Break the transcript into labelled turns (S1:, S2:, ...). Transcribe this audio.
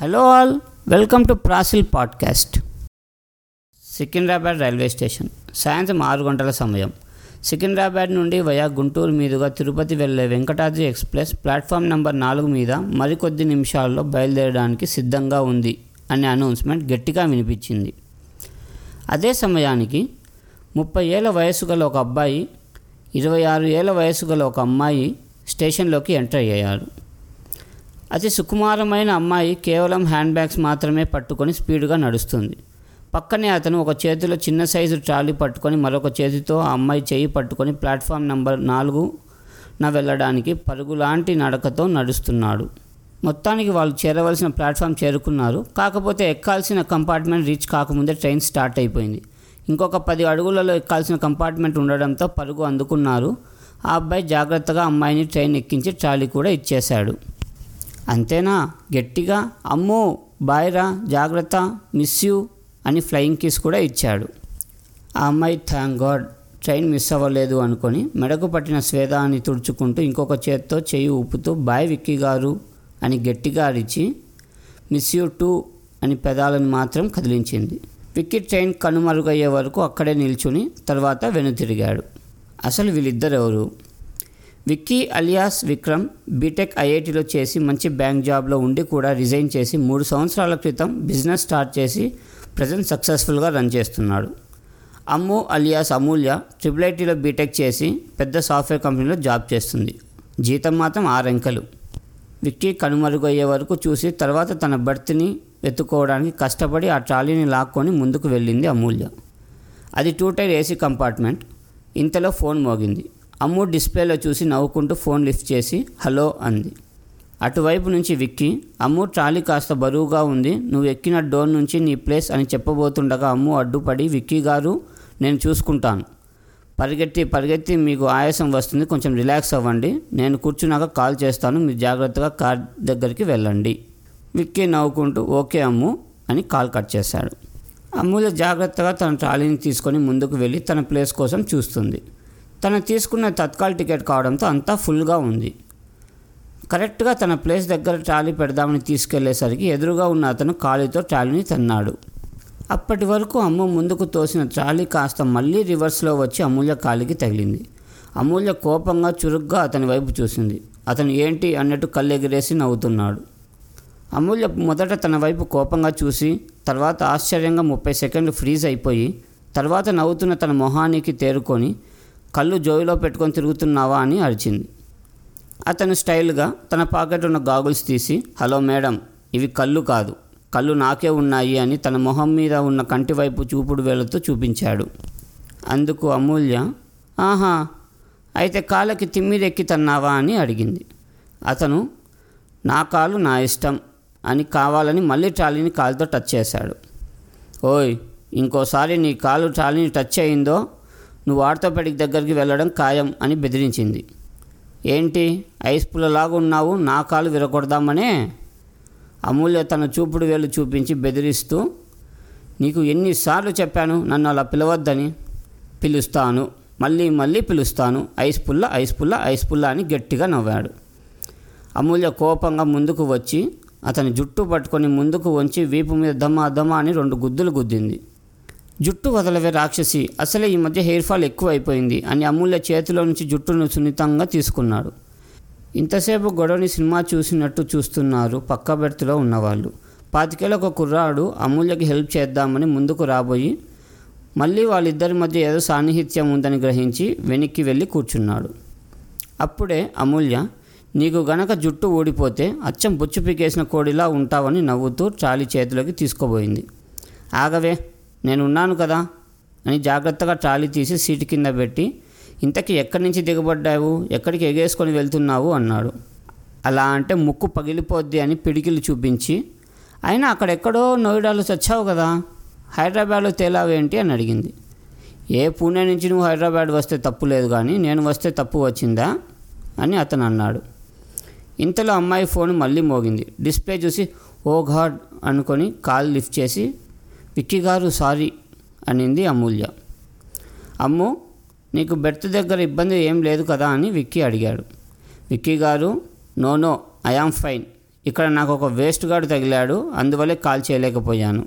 S1: Hello all welcome to ప్రాసిల్ podcast Secunderabad railway station. సాయంత్రం ఆరు గంటల సమయం. సికింద్రాబాద్ నుండి వయా గుంటూరు మీదుగా తిరుపతి వెళ్ళే వెంకటాద్రి ఎక్స్ప్రెస్ ప్లాట్ఫామ్ నెంబర్ నాలుగు మీద మరికొద్ది నిమిషాల్లో బయలుదేరడానికి సిద్ధంగా ఉంది అనే అనౌన్స్మెంట్ గట్టిగా వినిపించింది. అదే సమయానికి ముప్పై ఏళ్ళ వయసు గల ఒక అబ్బాయి ఇరవై ఆరు ఏళ్ళ వయసు గల ఒక అమ్మాయి స్టేషన్లోకి ఎంటర్ అయ్యారు. అతి సుకుమారమైన అమ్మాయి కేవలం హ్యాండ్ బ్యాగ్స్ మాత్రమే పట్టుకొని స్పీడ్గా నడుస్తుంది. పక్కనే అతను ఒక చేతిలో చిన్న సైజు ట్రాలీ పట్టుకొని మరొక చేతితో ఆ అమ్మాయి చేయి పట్టుకొని ప్లాట్ఫామ్ నెంబర్ నాలుగు నా వెళ్ళడానికి పరుగులాంటి నడకతో నడుస్తున్నాడు. మొత్తానికి వాళ్ళు చేరవలసిన ప్లాట్ఫామ్ చేరుకున్నారు. కాకపోతే ఎక్కాల్సిన కంపార్ట్మెంట్ రీచ్ కాకముందే ట్రైన్ స్టార్ట్ అయిపోయింది. ఇంకొక పది అడుగులలో ఎక్కాల్సిన కంపార్ట్మెంట్ ఉండడంతో పరుగు అందుకున్నారు. ఆ అబ్బాయి జాగ్రత్తగా అమ్మాయిని ట్రైన్ ఎక్కించి ట్రాలీ కూడా ఇచ్చేశాడు. అంతేనా? గట్టిగా అమ్మో బాయ్రా జాగ్రత్త మిస్ యూ అని ఫ్లయింగ్ కిస్ కూడా ఇచ్చాడు. ఆ అమ్మాయి థ్యాంక్ గాడ్ ట్రైన్ మిస్ అవ్వలేదు అనుకొని మెడకు పట్టిన స్వేదాన్ని తుడుచుకుంటూ ఇంకొక చేత్తో చేయి ఊపుతూ బాయ్ విక్కీ గారు అని గట్టిగా అరిచి మిస్ యూ టూ అని పెదాలను మాత్రం కదిలించింది. విక్కీ ట్రైన్ కనుమరుగయ్యే వరకు అక్కడే నిల్చుని తర్వాత వెనుతిరిగాడు. అసలు వీళ్ళిద్దరెవరు? Vicky alias Vikram B Tech ఐఐటిలో చేసి మంచి బ్యాంక్ జాబ్లో ఉండి కూడా రిజైన్ చేసి మూడు సంవత్సరాల క్రితం బిజినెస్ స్టార్ట్ చేసి ప్రజెంట్ సక్సెస్ఫుల్గా రన్ చేస్తున్నాడు. అమ్ము అలియాస్ అమూల్య ట్రిపుల్ ఐటీలో బీటెక్ చేసి పెద్ద సాఫ్ట్వేర్ కంపెనీలో జాబ్ చేస్తుంది. జీతం మాత్రం ఆరంకెలు. విక్కీ కనుమరుగయ్యే వరకు చూసి తర్వాత తన బర్త్ని వెతుక్కోవడానికి కష్టపడి ఆ ట్రాలీని లాక్కొని ముందుకు వెళ్ళింది అమూల్య. అది టూ టైర్ ఏసీ కంపార్ట్మెంట్. ఇంతలో ఫోన్ మోగింది. అమ్ము డిస్ప్లేలో చూసి నవ్వుకుంటూ ఫోన్ లిఫ్ట్ చేసి హలో అంది. అటువైపు నుంచి విక్కి అమ్ము ట్రాలీ కాస్త బరువుగా ఉంది. నువ్వు ఎక్కిన డోర్ నుంచి నీ ప్లేస్ అని చెప్పబోతుండగా అమ్ము అడ్డుపడి విక్కీ గారు నేను చూసుకుంటాను. పరిగెత్తి పరిగెత్తి మీకు ఆయాసం వస్తుంది. కొంచెం రిలాక్స్ అవ్వండి. నేను కూర్చున్నాక కాల్ చేస్తాను. మీరు జాగ్రత్తగా కార్ దగ్గరికి వెళ్ళండి. విక్కీ నవ్వుకుంటూ ఓకే అమ్ము అని కాల్ కట్ చేశాడు. అమ్ములు జాగ్రత్తగా తన ట్రాలీని తీసుకొని ముందుకు వెళ్ళి తన ప్లేస్ కోసం చూస్తుంది. తను తీసుకున్న తత్కాల్ టికెట్ కావడంతో అంతా ఫుల్గా ఉంది. కరెక్ట్గా తన ప్లేస్ దగ్గర ట్రాలీ పెడదామని తీసుకెళ్ళేసరికి ఎదురుగా ఉన్న అతను కాలితో ట్రాలీని తన్నాడు. అప్పటి వరకు అమ్మ ముందుకు తోసిన ట్రాలీ కాస్త మళ్ళీ రివర్స్లో వచ్చి అమూల్య కాలికి తగిలింది. అమూల్య కోపంగా చురుగ్గా అతని వైపు చూసింది. అతను ఏంటి అన్నట్టు కళ్ళెగిరేసి నవ్వుతున్నాడు. అమూల్య మొదట తన వైపు కోపంగా చూసి తర్వాత ఆశ్చర్యంగా ముప్పై సెకండ్లు ఫ్రీజ్ అయిపోయి తర్వాత నవ్వుతున్న తన మొహానికి తేరుకొని కళ్ళు జోయిలో పెట్టుకొని తిరుగుతున్నావా అని అరిచింది. అతను స్టైల్గా తన పాకెట్ ఉన్న గాగుల్స్ తీసి హలో మేడం ఇవి కళ్ళు కాదు. కళ్ళు నాకే ఉన్నాయి అని తన మొహం మీద ఉన్న కంటి వైపు చూపుడు వేలతో చూపించాడు. అందుకు అమూల్య ఆహా అయితే కాళ్ళకి తిమ్మిరెక్కి తన్నావా అని అడిగింది. అతను నా కాలు నా ఇష్టం అని కావాలని మళ్ళీ ట్రాలీని కాలుతో టచ్ చేశాడు. ఓయ్ ఇంకోసారి నీ కాలు ట్రాలీని టచ్ అయిందో నువ్వు ఆర్థోపెడిక్ దగ్గరికి వెళ్ళడం ఖాయం అని బెదిరించింది. ఏంటి? ఐస్ పుల్లలాగా ఉన్నావు నా కాలు విరగొడదామనే? అమూల్య తన చూపుడు వేలు చూపించి బెదిరిస్తూ నీకు ఎన్నిసార్లు చెప్పాను నన్ను అలా పిలవద్దని? పిలుస్తాను మళ్ళీ మళ్ళీ పిలుస్తాను ఐస్ పుల్ల ఐస్ పుల్ల ఐస్ పుల్ల అని గట్టిగా నవ్వాడు. అమూల్య కోపంగా ముందుకు వచ్చి అతని జుట్టు పట్టుకొని ముందుకు వంచి వీపు మీద దమ దమ్మా అని రెండు గుద్దులు గుద్దింది. జుట్టు వదలవే రాక్షసి. అసలే ఈ మధ్య హెయిర్ ఫాల్ ఎక్కువ అయిపోయింది అని అమూల్య చేతిలో నుంచి జుట్టును సున్నితంగా తీసుకున్నాడు. ఇంతసేపు గొడవని సినిమా చూసినట్టు చూస్తున్నారు పక్క బెర్త్లో ఉన్నవాళ్ళు. పాతికేళ్ళ ఒక కుర్రాడు అమూల్యకి హెల్ప్ చేద్దామని ముందుకు రాబోయి మళ్ళీ వాళ్ళిద్దరి మధ్య ఏదో సాన్నిహిత్యం ఉందని గ్రహించి వెనక్కి వెళ్ళి కూర్చున్నాడు. అప్పుడే అమూల్య నీకు గనక జుట్టు ఊడిపోతే అచ్చం బుచ్చు పీకేసిన కోడిలా ఉంటావని నవ్వుతూ ట్రాలీ చేతిలోకి తీసుకోబోయింది ఆగవే నేనున్నాను కదా అని జాగ్రత్తగా ట్రాలీ తీసి సీటు కింద పెట్టి ఇంతకీ ఎక్కడి నుంచి దిగబడ్డావు? ఎక్కడికి ఎగేసుకొని వెళ్తున్నావు? అన్నాడు. అలా అంటే ముక్కు పగిలిపోద్ది అని పిడికిలు చూపించి అయినా అక్కడెక్కడో నోయిడాలో చచ్చావు కదా హైదరాబాద్లో తేలావేంటి అని అడిగింది. ఏ పూణే నుంచి నువ్వు హైదరాబాద్ వస్తే తప్పు లేదు కానీ నేను వస్తే తప్పు వచ్చిందా? అని అతను అన్నాడు. ఇంతలో అమ్మాయి ఫోన్ మళ్ళీ మోగింది. డిస్ప్లే చూసి ఓ ఘాడ్ అనుకొని కాల్ లిఫ్ట్ చేసి విక్కీ గారు సారీ అనింది అమూల్య. అమ్ము నీకు బెర్త్ దగ్గర ఇబ్బంది ఏం లేదు కదా అని విక్కీ అడిగాడు. విక్కీ గారు no no I am fine. ఇక్కడ నాకు ఒక వేస్ట్ గార్డ్ తగిలాడు అందువల్లే కాల్ చేయలేకపోయాను.